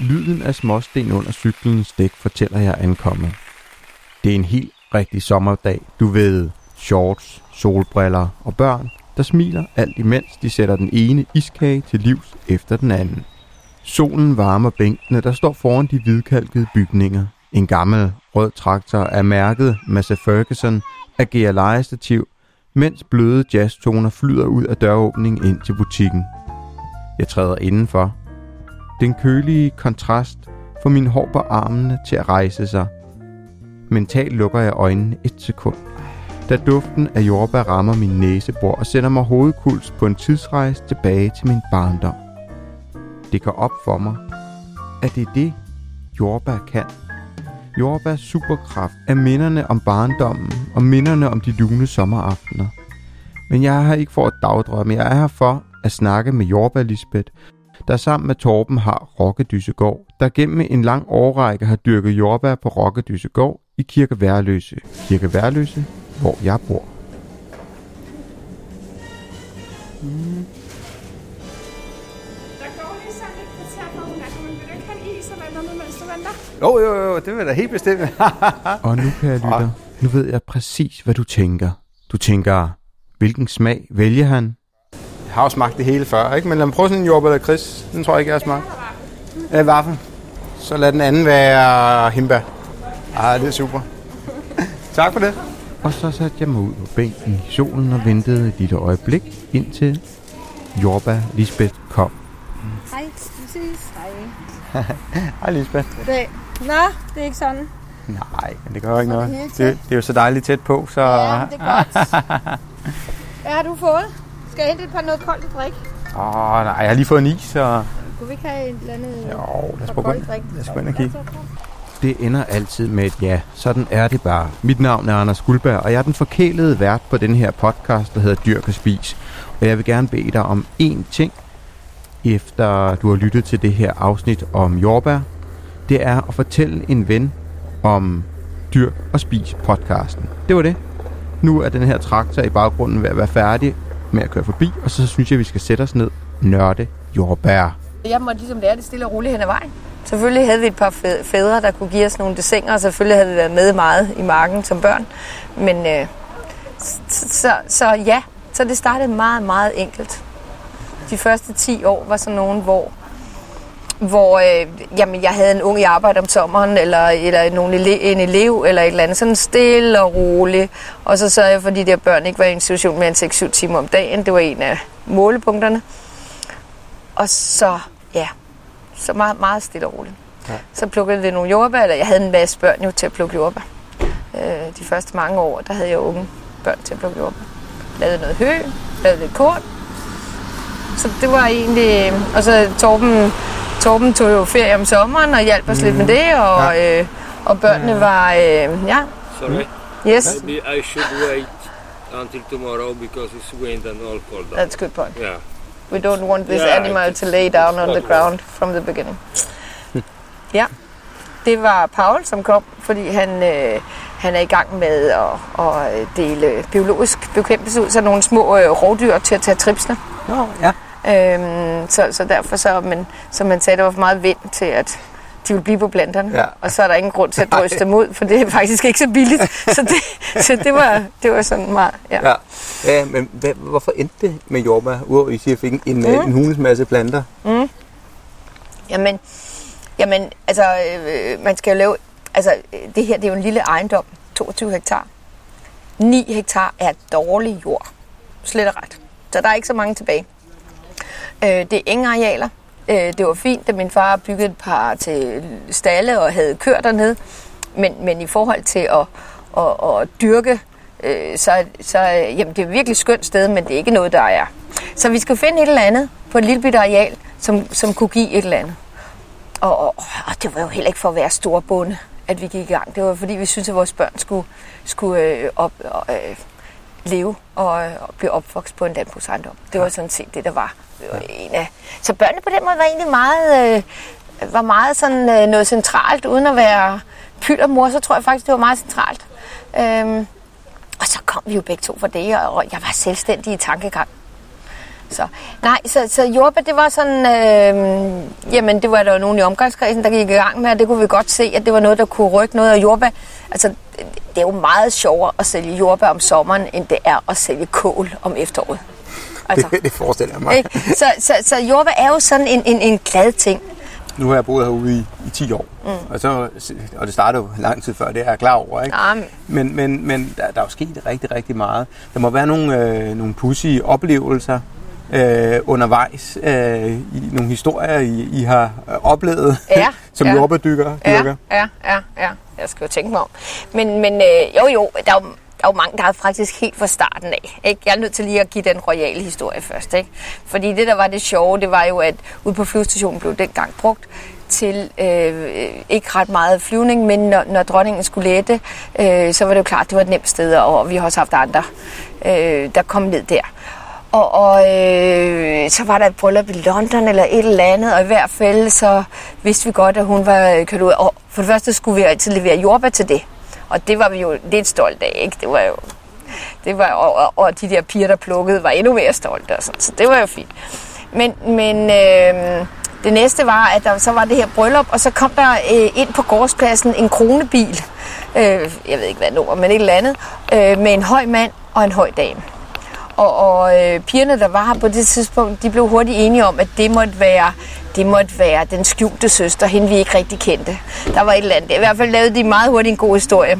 Lyden af småsten under cyklens dæk fortæller jeg ankommet. Det er en helt rigtig sommerdag. Du ved, shorts, solbriller og børn, der smiler alt imens de sætter den ene iskage til livs efter den anden. Solen varmer bænkene, der står foran de hvidkalkede bygninger. En gammel rød traktor er mærket Massey Ferguson agerer lejestativ, mens bløde jazztoner flyder ud af døråbningen ind til butikken. Jeg træder indenfor. Den kølige kontrast får min hår på armene til at rejse sig. Mentalt lukker jeg øjnene et sekund. Da duften af jordbær rammer min næsebor og sender mig hovedkuls på en tidsrejse tilbage til min barndom. Det går op for mig, at det er det, jordbær kan. Jordbærs superkraft er minderne om barndommen og minderne om de lune sommeraftener. Men jeg er her ikke for at dagdrømme. Jeg er her for at snakke med Jordbær Lisbeth, der sammen med Torben har Rokkedysegård, der gennem en lang årrække har dyrket jordbær på Rokkedysegård i Kirke Værløse. Kirke Værløse, hvor jeg bor. Mm. Jo, jo, jo, det vil da helt bestemt. Og nu kan jeg lytte. Nu ved jeg præcis, hvad du tænker. Du tænker, hvilken smag vælger han? Jeg har jo smagt det hele før, ikke? Men lad mig prøve sådan en jordbær eller kris. Den tror jeg ikke, jeg har smagt. Ja, vaffel. Så lad den anden være himbær. Ah, det er super. tak for det. Og så satte jeg mig ud på bænken i solen og ventede et lille øjeblik, indtil Jordbær Lisbeth kom. Hej, vi ses. Hej. Hej, Lisbeth. Det, nå, det er ikke sådan. Nej, men det gør jo ikke noget. Det, det er jo så dejligt tæt på, så... Ja, det er godt. Hvad har du fået? Skal jeg hente et par noget koldt at drikke? Åh, nej, jeg har lige fået en is, så... Kunne vi ikke have et eller andet Jo, lad os prøve koldt drik? Lad os gå ind og kigge. Det ender altid med et ja. Sådan er det bare. Mit navn er Anders Guldberg, og jeg er den forkælede vært på den her podcast, der hedder Dyrk og Spis. Og jeg vil gerne bede dig om én ting, efter du har lyttet til det her afsnit om jordbær. Det er at fortælle en ven om Dyrk og Spis podcasten. Det var det. Nu er den her traktor i baggrunden ved at være færdig med at køre forbi, og så synes jeg, vi skal sætte os ned nørde jordbær. Jeg måtte ligesom lære det stille og roligt hen ad vejen. Selvfølgelig havde vi et par fæ- fædre, der kunne give os nogle dessinger, og selvfølgelig havde vi været med meget i marken som børn. Men øh, så, så, så ja, så det startede meget, meget enkelt. De første 10 år var sådan nogen, hvor, hvor øh, jamen, jeg havde en ung i arbejde om sommeren, eller, eller nogen ele- en elev, eller et eller andet, sådan stille og roligt. Og så sørgede jeg for, at de der børn ikke var i institution mere end 6-7 timer om dagen. Det var en af målepunkterne. Og så, ja, så meget, meget stille og roligt. Ja. Så plukkede vi nogle jordbær, eller jeg havde en masse børn jo til at plukke jordbær. Øh, de første mange år, der havde jeg unge børn til at plukke jordbær. Lavede noget hø, lavede lidt korn. Så det var egentlig... Og så Torben, Torben tog jo ferie om sommeren og hjalp os mm. lidt med det, og, ja. øh, og børnene var... Øh, ja, Sorry, yes, maybe I should wait until tomorrow because it's wind and all cold. down. that's a good point. Yeah. We don't want this Yeah, animal to lay down on the ground from the beginning. ja, det var Paul, som kom, fordi han, øh, han er i gang med at, at dele biologisk bekæmpelse ud, så nogle små øh, rovdyr til at tage tripsene. Nå, ja. Øhm, så, så derfor så, men som man sagde, der var for meget vind til, at de ville blive på planterne. Ja. Og så er der ingen grund til at drøse dem ud, for det er faktisk ikke så billigt. Så det, så det, var, det var sådan meget, ja. Ja, ja men hvad, hvorfor endte det med jordbær? Udover at I siger, at I fik en, mm. en hulens masse planter. Jamen, jamen altså, øh, man skal jo lave... Altså, det her, det er jo en lille ejendom. 22 hektar. 9 hektar er dårlig jord. Slet og ret. Så der er ikke så mange tilbage. Øh, det er ingen arealer. Øh, det var fint, da min far byggede et par til stalle og havde kørt dernede. Men, men i forhold til at, at, at dyrke, øh, så, så jamen, det er et virkelig skønt sted, men det er ikke noget, der er. Så vi skal finde et eller andet på et lille bitte areal, som, som kunne give et eller andet. Og, og, og det var jo heller ikke for at være storbonde, at vi gik i gang. Det var fordi, vi syntes, at vores børn skulle, skulle øh, op, øh, leve og, og blive opvokset på en landbrugsejendom. Det var sådan set det, der var. Det var en af. Så børnene på den måde var egentlig meget, øh, var meget sådan, øh, noget centralt, uden at være pyt og mor, så tror jeg faktisk, det var meget centralt. Øhm, og så kom vi jo begge to fra det, og jeg var selvstændig i tankegang. Så, nej, så, så jordbær, det var sådan, øh, jamen det var der jo nogen i omgangskredsen, der gik i gang med, og det kunne vi godt se, at det var noget, der kunne rykke noget af jordbær. Altså, det er jo meget sjovere at sælge jordbær om sommeren, end det er at sælge kål om efteråret. Altså, det, det forestiller jeg mig. Ikke? Så, så, så jordbær er jo sådan en, en, en glad ting. Nu har jeg boet herude i, i 10 år, mm. og, så, og det startede jo lang tid før, det er jeg klar over. Ikke? Jamen. Men, men, men der, der er jo sket rigtig, rigtig meget. Der må være nogle, øh, nogle pudsige oplevelser øh, undervejs, øh, i nogle historier, I, I har oplevet Ja, som ja. jordbærdykker. Ja, ja, ja, ja. Jeg skal jo tænke mig om. Men, men øh, jo, jo, der er jo, der er jo mange, der er faktisk helt fra starten af. Ikke? Jeg er nødt til lige at give den royale historie først. Ikke? Fordi det, der var det sjove, det var jo, at ude på flyvestationen blev dengang brugt til øh, ikke ret meget flyvning, men når, når dronningen skulle lette, øh, så var det jo klart, det var et nemt sted, og vi har også haft andre, øh, der kom ned der. Og, og øh, så var der et bryllup i London eller et eller andet, og i hvert fald så vidste vi godt, at hun var kørt ud. Og for det første skulle vi altid levere jordbær til det. Og det var vi jo lidt stolte af, ikke? Det var jo... Det var, og, og, og de der piger, der plukkede, var endnu mere stolte og sådan. Så det var jo fint. Men, men øh, det næste var, at der så var det her bryllup, og så kom der øh, ind på gårdspladsen en kronebil. Øh, jeg ved ikke hvad nummer, men et eller andet. Øh, med en høj mand og en høj dame. Og, og øh, pigerne, der var her på det tidspunkt, de blev hurtigt enige om, at det måtte være, det måtte være den skjulte søster, hende vi ikke rigtig kendte. Der var et eller andet. I hvert fald lavede de meget hurtigt en god historie.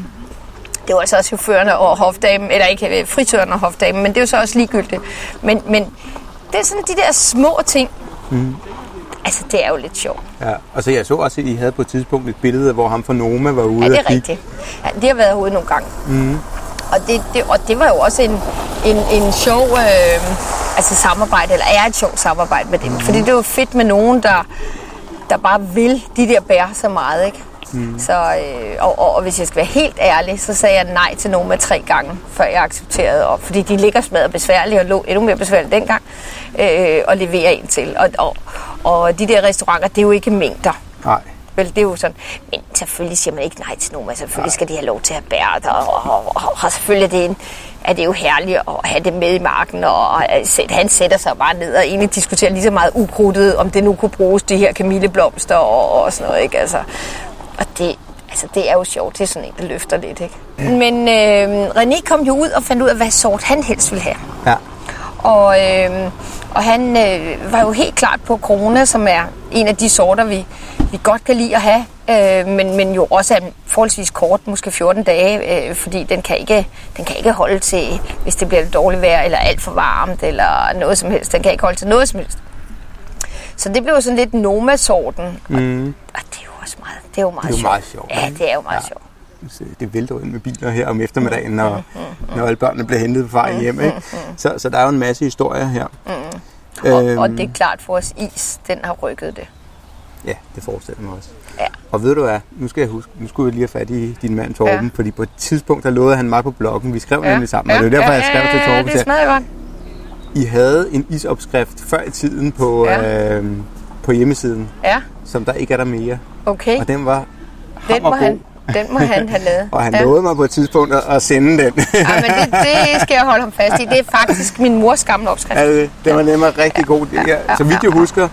Det var så chaufførerne og hofdamen, eller ikke øh, fritøren og hofdamen, men det er jo så også ligegyldigt. Men, men det er sådan de der små ting. Mm. Altså, det er jo lidt sjovt. Ja, og så jeg så også, at I havde på et tidspunkt et billede, hvor ham fra Noma var ude Ja, det er rigtigt. Ja, det har været herude nogle gange. Mm. Og, det, det, og det var jo også en, en, en sjov øh, altså samarbejde, eller er et sjovt samarbejde med dem. Mm. Fordi det jo fedt med nogen, der, der bare vil de der bær så meget, ikke? Mm. Så, øh, og, og, og hvis jeg skal være helt ærlig, så sagde jeg nej til nogen med tre gange, før jeg accepterede op. Fordi de ligger smadret besværlige og lå endnu mere besværligt dengang øh, og levere en til. Og, og, og de der restauranter, det er jo ikke mængder. Nej. Vel, det er jo sådan. Men selvfølgelig siger man ikke nej til nogen. Altså, selvfølgelig skal de have lov til at bære det. Og, og, og, og selvfølgelig er det, en, er det jo herligt at have det med i marken. Og, og sæt- han sætter sig bare ned og egentlig diskuterer lige så meget ukrudtet, om det nu kunne bruges, de her kamilleblomster og, og sådan noget. Ikke? Altså, og det, altså, det er jo sjovt. Det er sådan en, der løfter lidt. Ikke? Men øh, René kom jo ud og fandt ud af, hvad sort han helst ville have. Ja. Og, øh, og han øh, var jo helt klart på Corona, som er en af de sorter, vi, vi godt kan lide at have. Øh, men, men jo også er forholdsvis kort, måske 14 dage, øh, fordi den kan, ikke, den kan ikke holde til, hvis det bliver dårligt vejr, eller alt for varmt, eller noget som helst. Den kan ikke holde til noget som helst. Så det blev jo sådan lidt Noma-sorten. Mm. Og, og det er jo også meget, det er jo meget Det er jo sjovt. meget sjovt, Ja, ikke? det er jo meget Ja. sjovt. Det vælter ind med biler her om eftermiddagen, når, når alle børnene bliver hentet på vejen hjem. Ikke? Så, så der er jo en masse historier her. Og, Øhm. og det er klart for os is, den har rykket det. Ja, det forestiller mig også. Ja. Og ved du hvad, nu skal jeg huske, nu skulle jeg lige have fat i din mand Torben, Ja. ja. fordi på et tidspunkt, der lovede han mig på bloggen, vi skrev Ja. nemlig sammen, og det er derfor, jeg skrev til Torben, det til, smager godt. I havde en isopskrift før i tiden på, Ja. øh, på hjemmesiden, Ja, som der ikke er der mere. okay. Og den var Den hammergod. han, den må han have lavet. Og han ja. ja. lovede mig på et tidspunkt at, sende den. Ja, men det, det skal jeg holde ham fast i. Det er faktisk min mors gamle opskrift. altså, den var nemlig rigtig god. Det her. Så vidt jeg husker,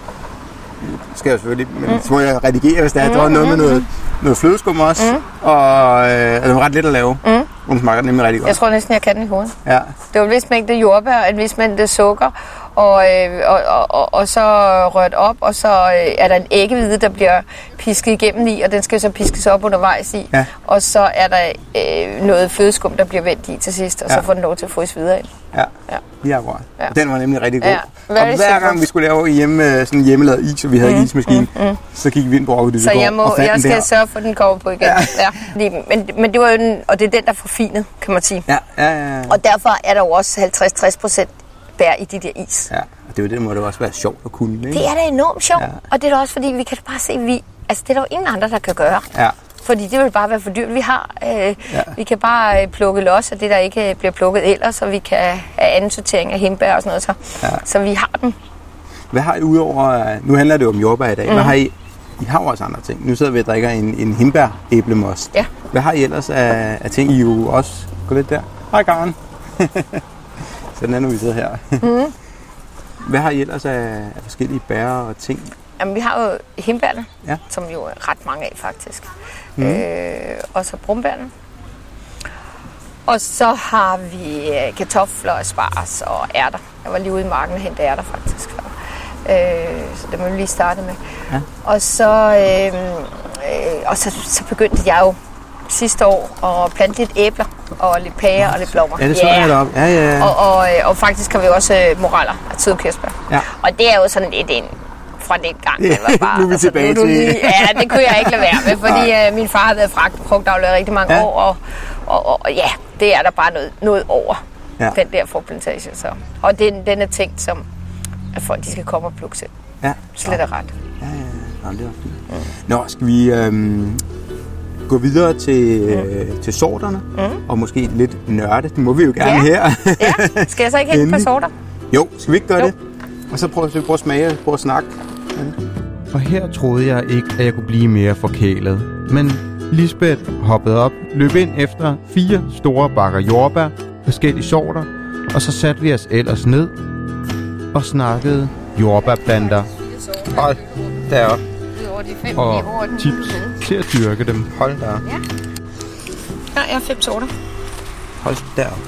skal jeg selvfølgelig, men Mm. så må jeg redigere, hvis der er. Der var noget med noget, noget flødeskum også, Mm. og øh, den var ret let at lave. Mm. Den smager nemlig rigtig godt. Jeg tror næsten, jeg kan den i hovedet. Ja. Det var en vis mængde jordbær, en vis mængde sukker, og, øh, og, og, og, og så rørt op, og så øh, er der en æggehvide, der bliver pisket igennem i, og den skal så piskes op undervejs i. Ja. Og så er der øh, noget flødeskum, der bliver vendt i til sidst, og så Ja. får den lov til at fryse videre ind. Ja, Ja. ja. lige akkurat. Ja. Den var nemlig rigtig god. Ja, og very hver simple. gang vi skulle lave hjemme, sådan hjemmelavet is, og vi havde mm, ismaskine, mm, mm. så gik vi ind på Rokke Så jeg, må, og jeg skal sørge for, at den kommer på igen. Ja. Ja. Men, men det var jo den, og det er den, der er forfinet, kan man sige. Ja, ja, ja. ja. Og derfor er der jo også 50-60 procent bær i de der is. ja. Og det var det, må det også være sjovt at kunne. Ikke? Det er da enormt sjovt, ja. Og det er da også fordi, vi kan bare se, vi, altså det er der jo ingen andre, der kan gøre. Ja. Fordi det vil bare være for dyrt. Vi har, øh, ja. Vi kan bare øh, plukke los af det, der ikke øh, bliver plukket ellers, så vi kan have anden sortering af hindbær og sådan noget. Så, ja. Så vi har dem. Hvad har I udover... Nu handler det jo om jordbær i dag. Mm. Hvad har I... I har jo også andre ting. Nu sidder vi og drikker en, en hindbær æblemost. Ja. Hvad har I ellers af, af ting, I jo også... Gå lidt der. Hej, Karen. Sådan er nu, vi sidder her. Hvad har I ellers af, af forskellige bær og ting? Jamen, vi har jo himbærne, Ja. som jo er ret mange af faktisk. Mm. Øh, og så brumbærne. Og så har vi øh, kartofler, asparges og ærter. Jeg var lige ude i marken og hente ærter faktisk før. Øh, så det må vi lige starte med. Ja. Og så, øh, øh, og så, så begyndte jeg jo sidste år at plante lidt æbler og lidt pærer og lidt blommer. Ja, det så jeg deroppe. Ja, ja, ja. Og, og, øh, og faktisk har vi også øh, moraller af tid kirsebær. Ja. Og det er jo sådan lidt en fra den gang, man var bare. Nu er vi tilbage nu, er du til- Lige, ja, det kunne jeg ikke lade være med, fordi øh, min far har været fragt- rigtig mange Ja. år, og, og, og, og ja, det er der bare noget, noget over, Ja. den der frugtplantage. Så. Og den, den er tænkt som, at folk de skal komme og plukke selv. ja. Slet og ret. Nå, det var fint. Nå, skal vi øhm, gå videre til, øh, til sorterne? Mm. Og måske lidt nørde. Det må vi jo gerne Ja. her. Ja, skal jeg så ikke hente et par Endelig. sorter? jo, skal vi ikke gøre Jo. det? Og så prøve, vi prøve at smage, prøve at snakke. Og her troede jeg ikke, at jeg kunne blive mere forkælet. Men Lisbeth hoppede op, løb ind efter fire store bakker jordbær, forskellige sorter, og så satte vi os ellers ned og snakkede jordbærplanter Hold derop. og tips til at dyrke dem. Hold der. Ja, jeg har fem sorter. Hold derop.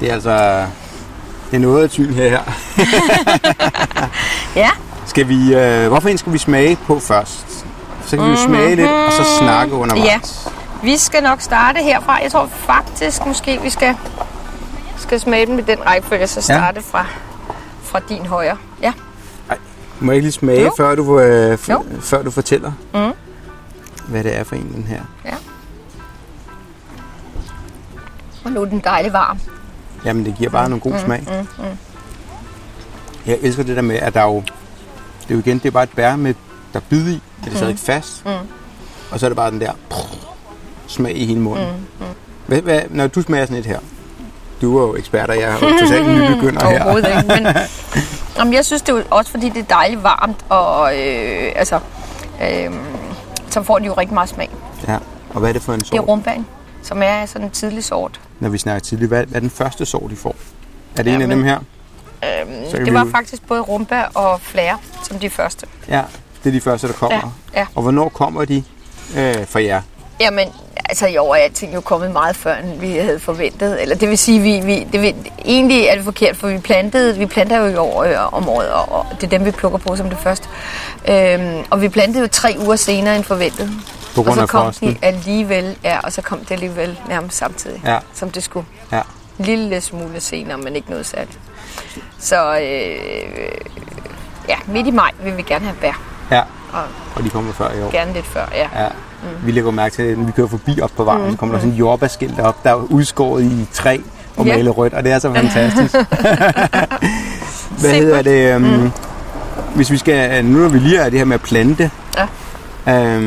Det er altså... Det er noget af syn her. Ja, Skal vi... Øh, hvorfor en skal vi smage på først? Så kan vi jo smage lidt, og så snakke undervejs. vi skal nok starte herfra. Jeg tror faktisk, måske vi skal, skal smage dem i den rækkefølge, så starte ja. fra, fra din højre. Ja. Må jeg ikke lige smage, Jo. før du, øh, f- Jo. før du fortæller, Mhm. hvad det er for en, den her? Og nu er den dejlig varm. Jamen, det giver bare nogle god smag. mm, Jeg elsker det der med, at der er jo... Det er jo igen, det er bare et bær med, der er bid i, det sidder ikke fast. Mm. Og så er det bare den der smag i hele munden. Mm, Hvad, hvad, når du smager sådan et her, du er jo ekspert, og jeg er jo totalt nybegynder her. Overhovedet ikke. Men, jamen, jeg synes det er jo også, fordi det er dejligt varmt, og øh, altså, øh, så får de jo rigtig meget smag. Ja. Og hvad er det for en Det er sort? rumbagen, som er sådan en tidlig sort. Når vi snakker tidligt, hvad, hvad er den første sort, de får? Er det en af dem her? Øhm, det var jo- faktisk både rumbær og flære som de første. Ja, det er de første, der kommer. Ja, ja. Og hvornår kommer de øh, for jer? Jamen, altså i år er alting jo kommet meget før, end vi havde forventet. Eller det vil sige, vi, vi, det vil, egentlig er det forkert, for vi plantede, vi planter jo i år øh, om året, og, og det er dem, vi plukker på som det første. Øhm, og vi plantede jo tre uger senere end forventet. På og grund så af kom frosten? de alligevel, ja, og så kom det alligevel nærmest samtidig, Ja. som det skulle. Ja. En lille smule senere, men ikke noget særligt. Så øh, ja, midt i maj vil vi gerne have bær. Ja, Og og de kommer før i år. gerne lidt før, ja. Ja. Mm. Vi lægger mærke til, at når vi kører forbi op på vejen, mm. så kommer der sådan en jordbærskilt op, der er udskåret i træ og Ja. malet rødt, og det er så fantastisk. Hvad hedder det? Um, mm. Hvis vi skal, nu når vi lige er det her med at plante, Ja. um,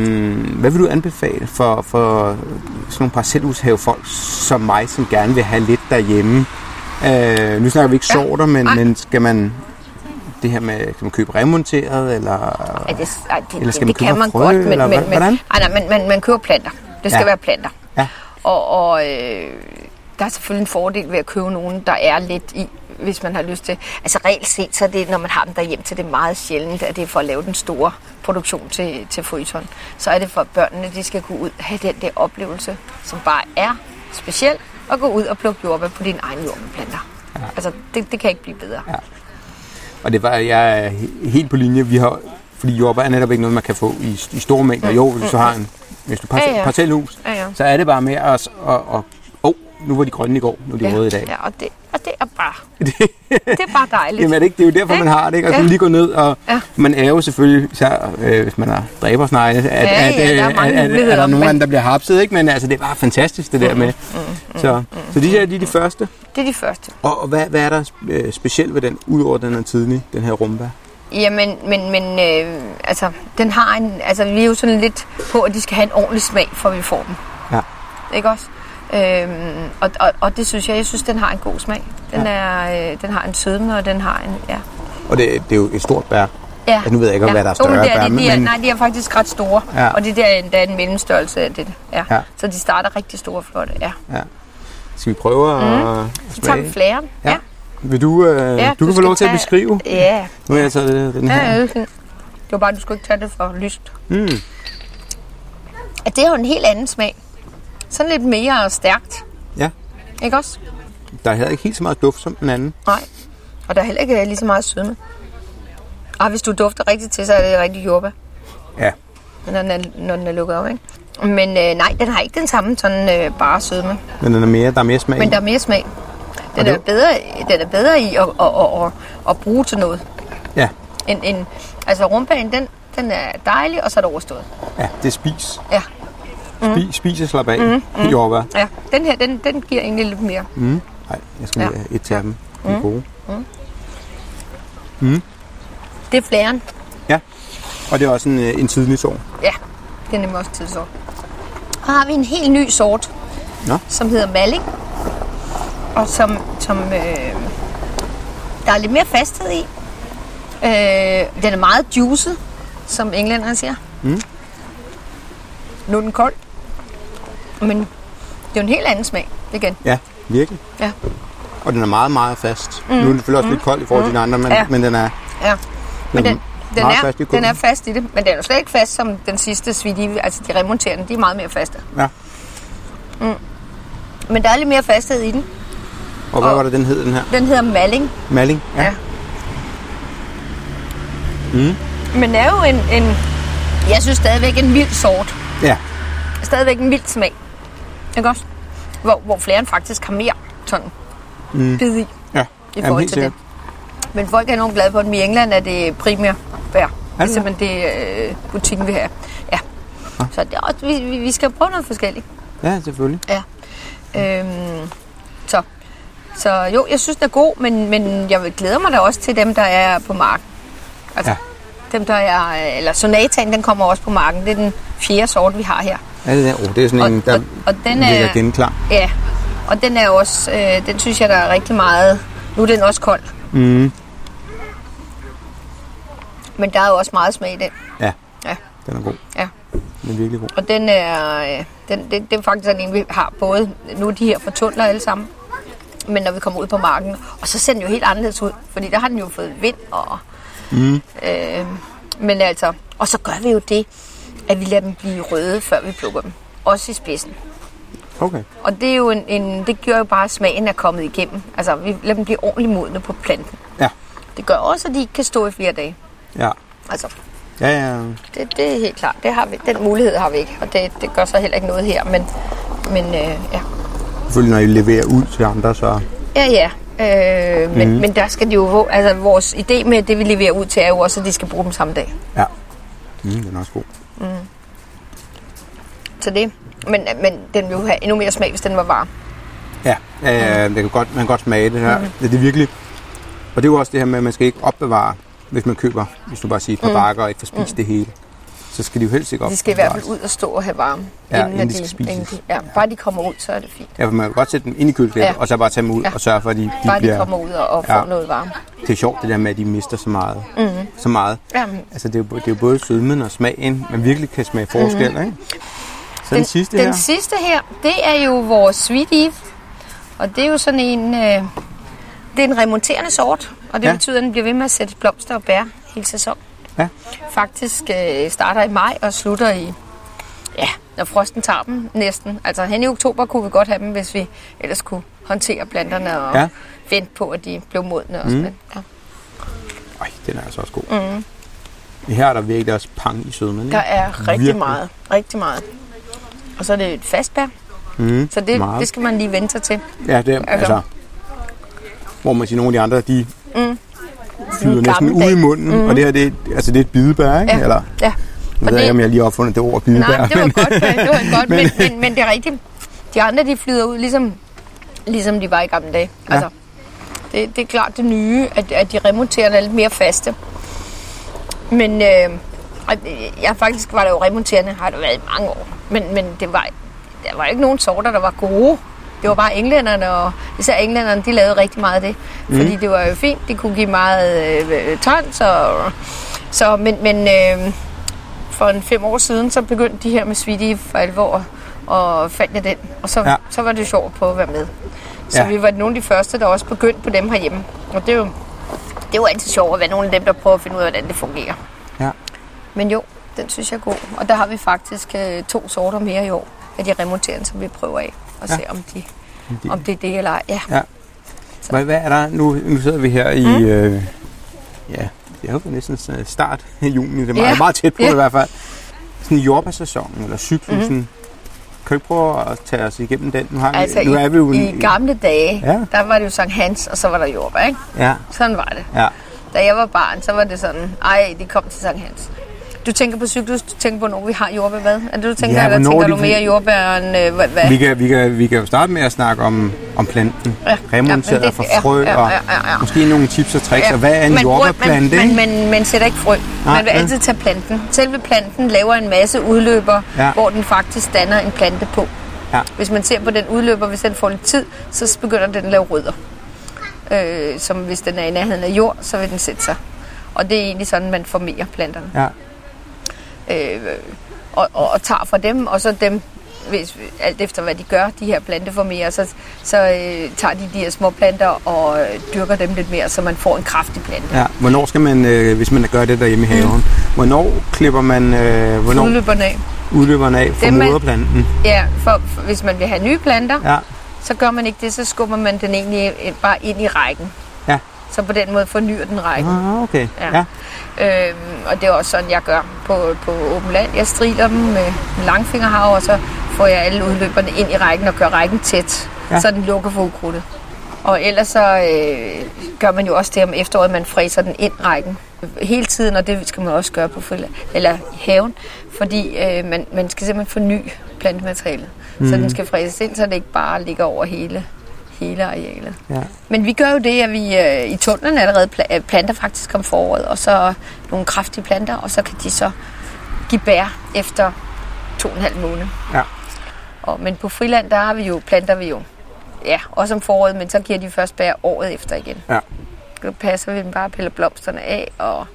hvad vil du anbefale for, for sådan nogle parcelhushavefolk som mig, som gerne vil have lidt derhjemme? Uh, nu snakker vi ikke sorter, men, men skal man det her med, kan man købe remonteret, eller... Ja, det, ej, det, Eller skal det, man købe det kan man frø, godt, men, eller men, hvordan? ej, nej, men man, man køber planter. Det skal Ja. være planter. Ja. Og, og øh, der er selvfølgelig en fordel ved at købe nogen, der er lidt i, hvis man har lyst til. Altså reelt set, så er det, når man har dem derhjemme, så er det meget sjældent, at det er for at lave den store produktion til, til fryton. Så er det for børnene, de skal gå ud og have den der oplevelse, som bare er speciel, og gå ud og plukke jordbær på dine egne jordbærplanter. Ja. Altså, det, det kan ikke blive bedre. Ja. Og det var, jeg er he- helt på linje. Vi har, fordi jordbær er netop ikke noget, man kan få i, i store mængder. Jo, hvis du har en, hvis du Ja, ja, ja. parcelhus, Ja, ja. så er det bare med at, at, at, nu var de grønne i går, nu er de røde i dag. Ja, og det, og det er bare, det er bare dejligt. Jamen er det ikke? Det er jo derfor, man har det, ikke? Og så Ja. lige gå ned, og Ja. man er jo selvfølgelig, især øh, hvis man har dræbersnegle, at, Ja, at, ja, øh, der er mange at, at, at, er der nogen men- der bliver hapset, ikke? Men altså, det er bare fantastisk, det der med. Mm, Så, så de her, de er de første. Det er de første. Og, og hvad, hvad er der øh, specielt ved den, udover den er tidlig, den her rumbær? Jamen, men, men øh, altså, den har en, altså, vi er jo sådan lidt på, at de skal have en ordentlig smag, for vi får dem. Ja. Ikke også? Øhm, og, og, og, det synes jeg, jeg synes, den har en god smag. Den, Ja. er, øh, den har en sødme, og den har en, ja. Og det, det er jo et stort bær. ja. nu ved jeg ikke, om hvad der er større det er, bær, de, de er, men- Nej, de er faktisk ret store. Ja. Og det der er endda en mellemstørrelse af det. Ja. Ja. Så de starter rigtig store flotte. Ja. Skal vi prøve at, Mm. at Så tager vi smage? flæren. Ja. Ja. Vil du, øh, Ja, du, du kan få lov til at tage- beskrive. Ja, Nu har jeg taget det- den ja, her. ja, det er var bare, du skulle ikke tage det for lyst. Mm. At det er jo en helt anden smag. Sådan lidt mere stærkt. Ja. Ikke også? Der er heller ikke helt så meget duft som den anden. Nej. Og der er heller ikke lige så meget sødme. Og hvis du dufter rigtigt til, så er det rigtig jordbær. Ja. Når den er, når den er lukket op, ikke? Men øh, nej, den har ikke den samme sådan øh, bare sødme. Men den er mere, der er mere smag. Men der er mere smag. Den det- er, bedre, den er bedre i at, at, at, at, at bruge til noget. Ja. En, en, altså rumbagen, den, den er dejlig, og så er det overstået. ja, det er spis. Ja, Spis, spis og slap af. Mm. Jordbær. ja. Den her, den, den giver egentlig lidt mere. Mm. Nej, jeg skal lige Ja. have et til dem. De er gode. Det er flæren. Ja. Og det er også en, øh, en tidlig sår. Ja, det er nemlig også tidssort. Og har vi en helt ny sort, Nå. som hedder Malling. Og som, som øh, der er lidt mere fasthed i. Øh, den er meget juicet, som englænderne siger. Mm. Nu er den kold. Men det er jo en helt anden smag igen. Ja, virkelig. Ja. Og den er meget, meget fast. Mm. Nu er den selvfølgelig også lidt kold i forhold til de andre, men, Ja. men den er, Ja. Men den, den, er, fast i den er fast i det, men den er jo slet ikke fast som den sidste Sweetie. Altså de remonterende, de er meget mere faste. Ja. Men der er lidt mere fasthed i den. Og hvad Og- var det, den hed, den her? Den hedder Malling. Malling? Ja. Mm. Men det er jo en, en, jeg synes stadigvæk en vild sort. Ja. Stadigvæk en vild smag. Ikke også? Hvor, hvor flæren faktisk har mere sådan mm. bid i, Ja. i forhold til det. Men folk er enormt glade for den. I England er det primær bær. Det er det? simpelthen det, øh, butikken vil have. Ja. Så det er også, vi, vi vi skal prøve noget forskelligt. Ja, selvfølgelig. Ja. Øhm, så. så jo, jeg synes, den er god, men, men jeg glæder mig da også til dem, der er på marken. Altså, Ja. dem, der er... Eller Sonataen, den kommer også på marken. Det er den fjerde sort, vi har her. Ja, det, der. Oh, det er sådan Og- en, der og- og den er- ligger genklar. Ja, og den er også... Øh, den synes jeg, der er rigtig meget... Nu er den også kold. Mm. Men der er jo også meget smag i den. Ja, Ja, den er god. ja. Den er virkelig god. Og den er, øh, den, det, det er faktisk sådan en, vi har både, nu er de her fortundler alle sammen, men når vi kommer ud på marken, og så ser den jo helt anderledes ud, fordi der har den jo fået vind, og, mm. øh, men altså, og så gør vi jo det, at vi lader dem blive røde, før vi plukker dem, også i spidsen. Okay. Og det er jo en, en det gør jo bare, at smagen er kommet igennem. Altså, vi lader dem blive ordentligt modne på planten. Ja. Det gør også, at de ikke kan stå i flere dage. Ja. Altså, Ja, ja. det, det er helt klart. Det har vi, den mulighed har vi ikke, og det, det gør så heller ikke noget her. Men, men øh, ja, Selvfølgelig, når I leverer ud til andre, så... ja, ja. Øh, men, mm. men der skal de jo... Altså, vores idé med det, vi leverer ud til, er jo også, at de skal bruge dem samme dag. Ja. Mm, den er også god. Så det. Men, men den vil jo have endnu mere smag, hvis den var varm. Ja, ja, ja det kan godt, man kan godt smage det her. Mm. Det er virkelig... Og det er jo også det her med, at man skal ikke opbevare, hvis man køber, hvis du bare siger et par mm. bakker og ikke får spist mm. det hele. Så skal de jo helst ikke De skal i hvert fald ud og stå og have varme. Ja, at inden de skal spises. inden de, ja, bare de kommer ud, så er det fint. Ja, for man kan godt sætte dem ind i køleskabet, Ja. og så bare tage dem ud Ja. og sørge for, at de, de Bare de bliver... kommer ud og, og Ja. får noget varme. Det er sjovt det der med, at de mister så meget. Mm. Så meget. Jamen, Altså, det er, jo, det er jo både sødmen og smagen, man virkelig kan smage forskel, mm. ikke? Så den, den sidste den her. sidste her, det er jo vores Sweet Eve. Og det er jo sådan en... Øh, det er en remonterende sort, og det ja. betyder, at den bliver ved med at sætte blomster og bær hele sæsonen. Ja. Faktisk øh, starter i maj og slutter i... Ja, når frosten tager dem næsten. Altså hen i oktober kunne vi godt have dem, hvis vi ellers kunne håndtere planterne og Ja. vente på, at de blev modne også. Mm. Men, ja. Ej, den er altså også god. Mm. Her er der virkelig også pang i sødmen? Der er rigtig Virkelig. meget. Rigtig meget. Og så er det et fastbær. Mm, Så det, meget. det skal man lige vente sig til. Ja, det er, altså, Altså- hvor man siger, nogle af de andre, de mm. Flyder næsten ud i munden, mm. og det her, det, er- altså, det er et bidebær, ikke? Ja. Eller, Ja. jeg ved ikke, om jeg lige har opfundet det ord bidebær. Nej, det var men- godt, det var godt men, men, men det er rigtigt. De andre, de flyder ud, ligesom, ligesom de var i gamle dage. Ja. Altså, det, det er klart det nye, at, at de remonterende er lidt mere faste. Men øh, jeg faktisk var der jo remonterende, har det været i mange år. Men, men det var, der var ikke nogen sorter, der var gode. Det var bare englænderne, og især englænderne, de lavede rigtig meget af det. Mm. Fordi det var jo fint, det kunne give meget øh, tons. Og, så, men men øh, for en fem år siden, så begyndte de her med Sweetie for alvor og fandt jeg den. Og så, Ja. så var det sjovt på at være med. Så ja. vi var nogle af de første, der også begyndte på dem herhjemme. Og det er jo, det er jo altid sjovt at være nogle af dem, der prøver at finde ud af, hvordan det fungerer. Ja. Men jo, den synes jeg er god. Og der har vi faktisk øh, to sorter mere i år af de remonterende, som vi prøver af. Og Ja. se, om, de, om det er det eller ej. Ja. Hvad, hvad er der nu? Nu sidder vi her i... Mm. Øh, ja, det er jo næsten sådan start af juni. Det er meget, Ja. meget tæt på Ja. det i hvert fald. Sådan en jordbærsæson eller cyklusen. Mm. Kan du ikke prøve at tage os igennem den? Nu, har vi, Altså nu er vi jo i, en- i gamle dage, Ja. ja. der var det jo Sankt Hans, og så var der jordbær, ikke? Ja, Sådan var det. ja. Da jeg var barn, så var det sådan, ej, de kom til Sankt Hans. Du tænker på cyklus, du tænker på, når vi har jordbær, hvad? Er det, du tænker, Ja, ja, eller tænker du mere jordbær end øh, hvad? Vi kan, vi, kan, vi kan jo starte med at snakke om, om planten. Ja, Remonteret ja, fra ja, frø, ja, og ja, ja, ja. måske nogle tips og tricks. Og hvad er en man, jordbærplante? Man, man, man, man sætter ikke frø. Nej, man vil ja. altid tage planten. Selve planten laver en masse udløber, Ja. ja. hvor den faktisk danner en plante på. Ja. Hvis man ser på den udløber, hvis den får lidt tid, så begynder den at lave rødder. Øh, som hvis den er i nærheden af jord, så vil den sætte sig. Og det er egentlig sådan, man formerer planterne. Ja. Øh, og, og, og tager fra dem, og så dem, hvis, alt efter hvad de gør, de her planteformerer, så, så øh, tager de de her små planter og øh, dyrker dem lidt mere, så man får en kraftig plante. ja. Hvornår skal man, øh, hvis man gør det derhjemme i haven, hvornår klipper man øh, hvornår Udløberne af. udløberne af fra er- moderplanten? Ja, for, for hvis man vil have nye planter, Ja. så gør man ikke det, så skubber man den egentlig bare ind i rækken. Så på den måde fornyer den rækken. Ah, okay. Ja. ja. Øhm, og det er også sådan, jeg gør på, på åben land. Jeg striler dem med langfingerhav, og så får jeg alle udløberne ind i rækken og gør rækken tæt, Ja. så den lukker for ukrudtet. Og ellers så øh, gør man jo også det om efteråret, man fræser den ind rækken hele tiden, og det skal man også gøre på friland, eller i haven, fordi øh, man, man skal simpelthen forny plantematerialet. Mm. Så den skal fræses ind, så det ikke bare ligger over hele, hele arealet. Ja. Men vi gør jo det, at vi øh, i tunnelen allerede pla- øh, planter faktisk om foråret, og så nogle kraftige planter, og så kan de så give bær efter to og en halv måned. Ja. Og, men på friland, der har vi jo, planter vi jo, ja, også om foråret, men så giver de først bær året efter igen. Ja. Så passer vi dem bare, piller blomsterne af, og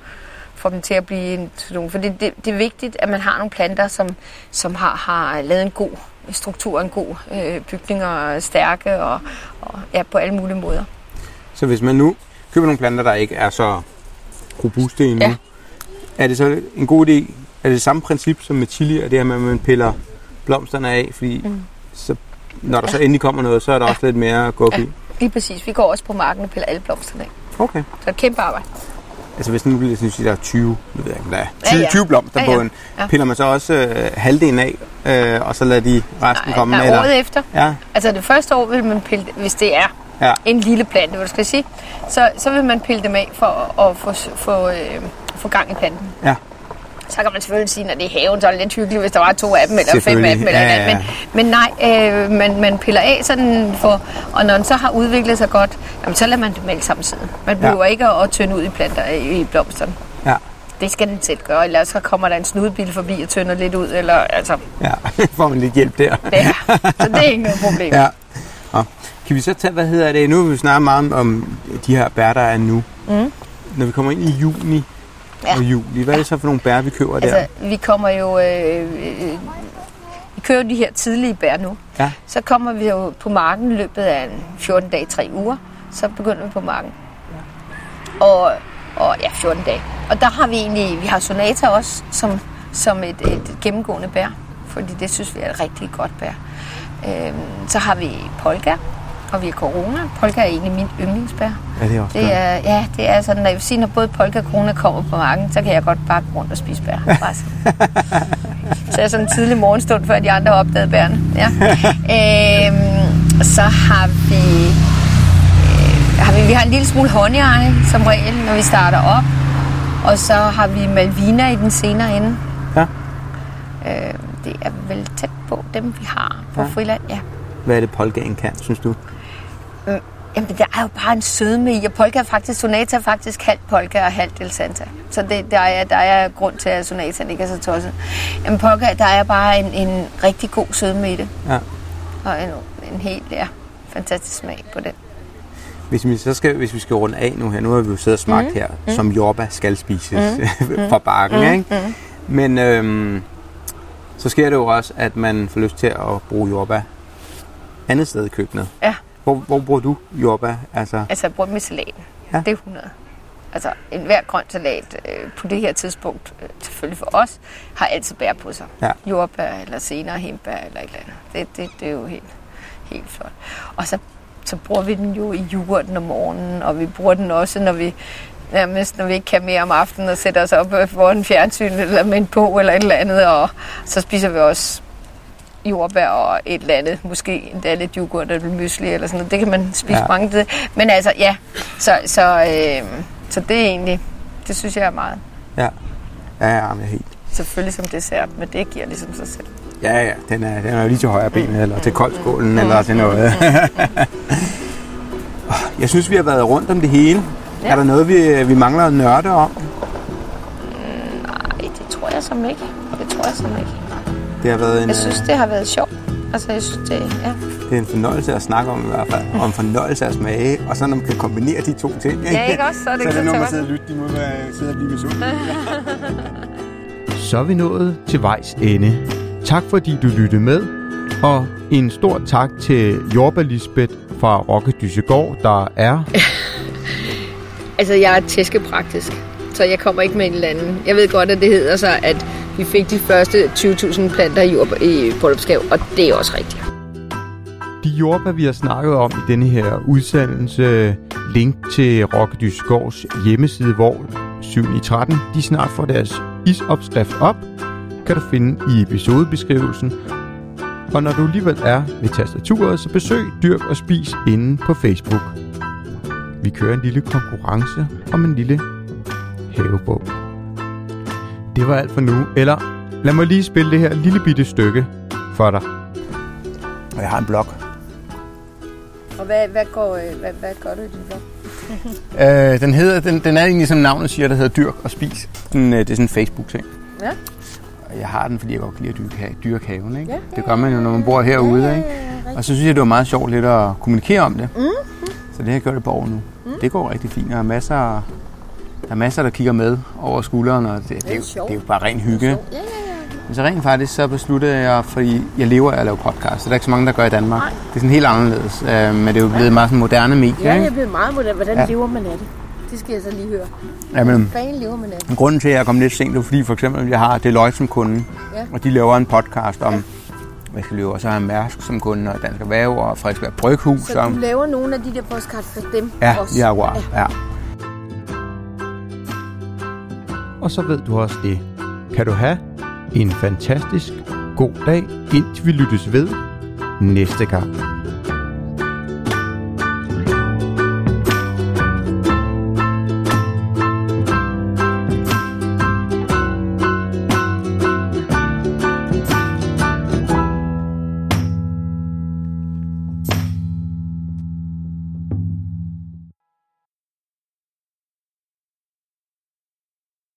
får dem til at blive en, nogle. For det, det, det er vigtigt, at man har nogle planter, som, som har, har lavet en god struktur, en god øh, bygning og er stærke, og, og ja, på alle mulige måder. Så hvis man nu køber nogle planter, der ikke er så robuste endnu, Ja. er det så en god idé? Er det det samme princip som med chili, og det her med, at man piller blomsterne af, fordi mm. så, når der ja. så endelig kommer noget, så er der ja. også lidt mere at gå op Ja. i? Lige præcis. Vi går også på marken og piller alle blomsterne af. Okay. Så et kæmpe arbejde. Altså hvis nu bliver det at der er 20, jeg ved ikke, der er, 20, Ja, ja. 20 blomster Ja, på ja. en, Ja. piller man så også øh, halvdelen af, øh, og så lader de resten komme? nej, eller? året efter. Ja, Altså det første år vil man pille, hvis det er ja, en lille plante, hvad du skal sige, så, så vil man pille dem af for at få, få, øh, få gang i planten. ja. Så kan man selvfølgelig sige, når det er haven, så er det lidt hyggeligt, hvis der var to af dem, eller fem af dem, eller Ja, ja, ja. Men, men nej, øh, man, man piller af sådan for, og når den så har udviklet sig godt, jamen, så lader man alle sammen sidde. Man behøver ikke at, at tynde ud i planter i, i blomsterne. ja. Det skal den selv gøre, ellers så kommer der en snudbil forbi og tynder lidt ud, eller altså, Ja, får man lidt hjælp der. det er. Så det er ikke noget problem. Ja. Og kan vi så tage, hvad hedder det, nu vi snakket meget om, om de her bær, der er nu. Mm. Når vi kommer ind i juni Ja. og juli, hvad er det så for nogle bær, vi køber der? Altså, vi kommer jo... Øh, øh, vi kører de her tidlige bær nu. Ja. Så kommer vi jo på marken løbet af en 14 dage, 3 uger. Så begynder vi på marken. Og, og ja, 14 dage. Og der har vi egentlig... Vi har sonata også som, som et, et gennemgående bær. Fordi det synes vi er et rigtig godt bær. Øhm, så har vi polka, og vi har corona. Polka er egentlig min yndlingsbær. Ja, det er også Det er, ja, det er sådan, at jeg vil sige, når både polka og corona kommer på marken, så kan jeg godt bare gå rundt og spise bær. Bare sådan. så er sådan en tidlig morgenstund, før de andre har opdaget bærene. Ja. øhm, så har vi, øh, har vi, vi har en lille smule honningeje som regel, når vi starter op. Og så har vi Malvina i den senere ende. Ja. Øh, det er vel tæt på dem, vi har på ja. friland. Ja. Hvad er det, polkaen kan, synes du? Jamen, der er jo bare en sødme i, og polka er faktisk, sonata er faktisk halvt polka og halvt del santa. Så det, der, er, der er grund til, at sonataen ikke er så tosset. Jamen, polka, der er bare en, en rigtig god sødme i det. Ja. Og en, en helt, ja, fantastisk smag på den. Hvis vi, så skal, hvis vi skal runde af nu her, nu har vi jo siddet og smagt mm. her, mm. som jordbær skal spises mm. fra bakken, mm. ikke? Mm. Men øhm, så sker det jo også, at man får lyst til at bruge jordbær andet sted i køkkenet. Ja. Hvor, hvor bruger du jordbær? Altså, Altså, jeg bruger dem i salaten. Ja. Det er 100. Altså, en hver grøn salat øh, på det her tidspunkt, øh, selvfølgelig for os, har altid bær på sig. Ja. Jordbær, eller senere hembær, eller et eller andet. Det, det, det er jo helt, helt flot. Og så, så bruger vi den jo i yoghurten om morgenen, og vi bruger den også, når vi nærmest, når vi ikke kan mere om aftenen, og sætter os op foran fjernsyn, eller med en bog, eller et eller andet, og så spiser vi også jordbær og et eller andet, måske endda lidt yoghurt eller mysli eller sådan noget. Det kan man spise Ja. mange til. Men altså, ja, så, så, øh, så det er egentlig, det synes jeg er meget. ja. Ja, ja, men helt. Selvfølgelig som dessert, men det giver ligesom sig selv. Ja, ja, den er, den er jo lige til højre benet, eller til koldskålen, eller til noget. Jeg synes, vi har været rundt om det hele. Ja. Ja. Er der noget, vi, vi mangler at nørde om? Nej, det tror jeg som ikke. Det tror jeg som ikke. Det har været en, Jeg synes, det har været sjovt. Altså, jeg synes, det, ja. øh, det er en fornøjelse at snakke om i hvert fald. Og en fornøjelse at smage. Og så når man kan kombinere de to ting. Ja, ikke også? Så er det så er det så noget, man godt. sidder og lytter. De må være, sidde og blive misundelige. Så er vi nået til vejs ende. Tak fordi du lyttede med, og en stor tak til Jorba Lisbeth fra Rokke Dysegård, der er... Altså, jeg er tæskepraktisk, så jeg kommer ikke med en eller anden. Jeg ved godt, at det hedder sig, at vi fik de første 20.000 planter i, jord- i bryllupsgave, og det er også rigtigt. De jordbær, vi har snakket om i denne her udsendelse, link til Rokkedysgårds hjemmeside, hvor 7 i 13, de snart får deres isopskrift op, kan du finde i episodebeskrivelsen. Og når du alligevel er ved tastaturet, så besøg Dyrk og Spis inde på Facebook. Vi kører en lille konkurrence om en lille havebog. Det var alt for nu, eller lad mig lige spille det her lille bitte stykke for dig. Og jeg har en blog. Og hvad, hvad, går, øh, hvad, hvad gør du i din blog? Øh, den, hedder, den, den er egentlig, som navnet siger, der hedder Dyrk og Spis. Den, øh, det er sådan en Facebook-ting. Ja. Og jeg har den, fordi jeg godt kan lide at dyrke, dyrke haven. Ikke? Ja, det gør man jo, når man bor herude. Ikke? Og så synes jeg, det var meget sjovt lidt at kommunikere om det. Mm. Så det har jeg gjort et par år nu. Mm. Det går rigtig fint. Der er masser, der er masser, der kigger med over skulderen, og det, det, det, er, jo, det er jo bare ren hygge. Ja, ja, ja. Men så rent faktisk, så besluttede jeg, fordi jeg lever af at lave podcast, så der er ikke så mange, der gør i Danmark. Nej. Det er sådan helt anderledes, øh, men det er jo blevet meget sådan moderne medie. Ja, jeg ikke? er blevet meget moderne. Hvordan Ja. ja. lever man af det? Det skal jeg så lige høre. Jamen, Hvordan lever man af det? Grunden til, at jeg kom lidt sent, det var fordi for eksempel, jeg har Deloitte som kunde, Ja. og de laver en podcast om, hvad skal løbe, og så har jeg Mærsk som kunde, og Dansk Erhverv og Frederiksberg Bryghus. Så du laver nogle af de der postcards for dem ja, også? ja, wow, ja. Og så ved du også det. Kan du have en fantastisk god dag, indtil vi lyttes ved næste gang.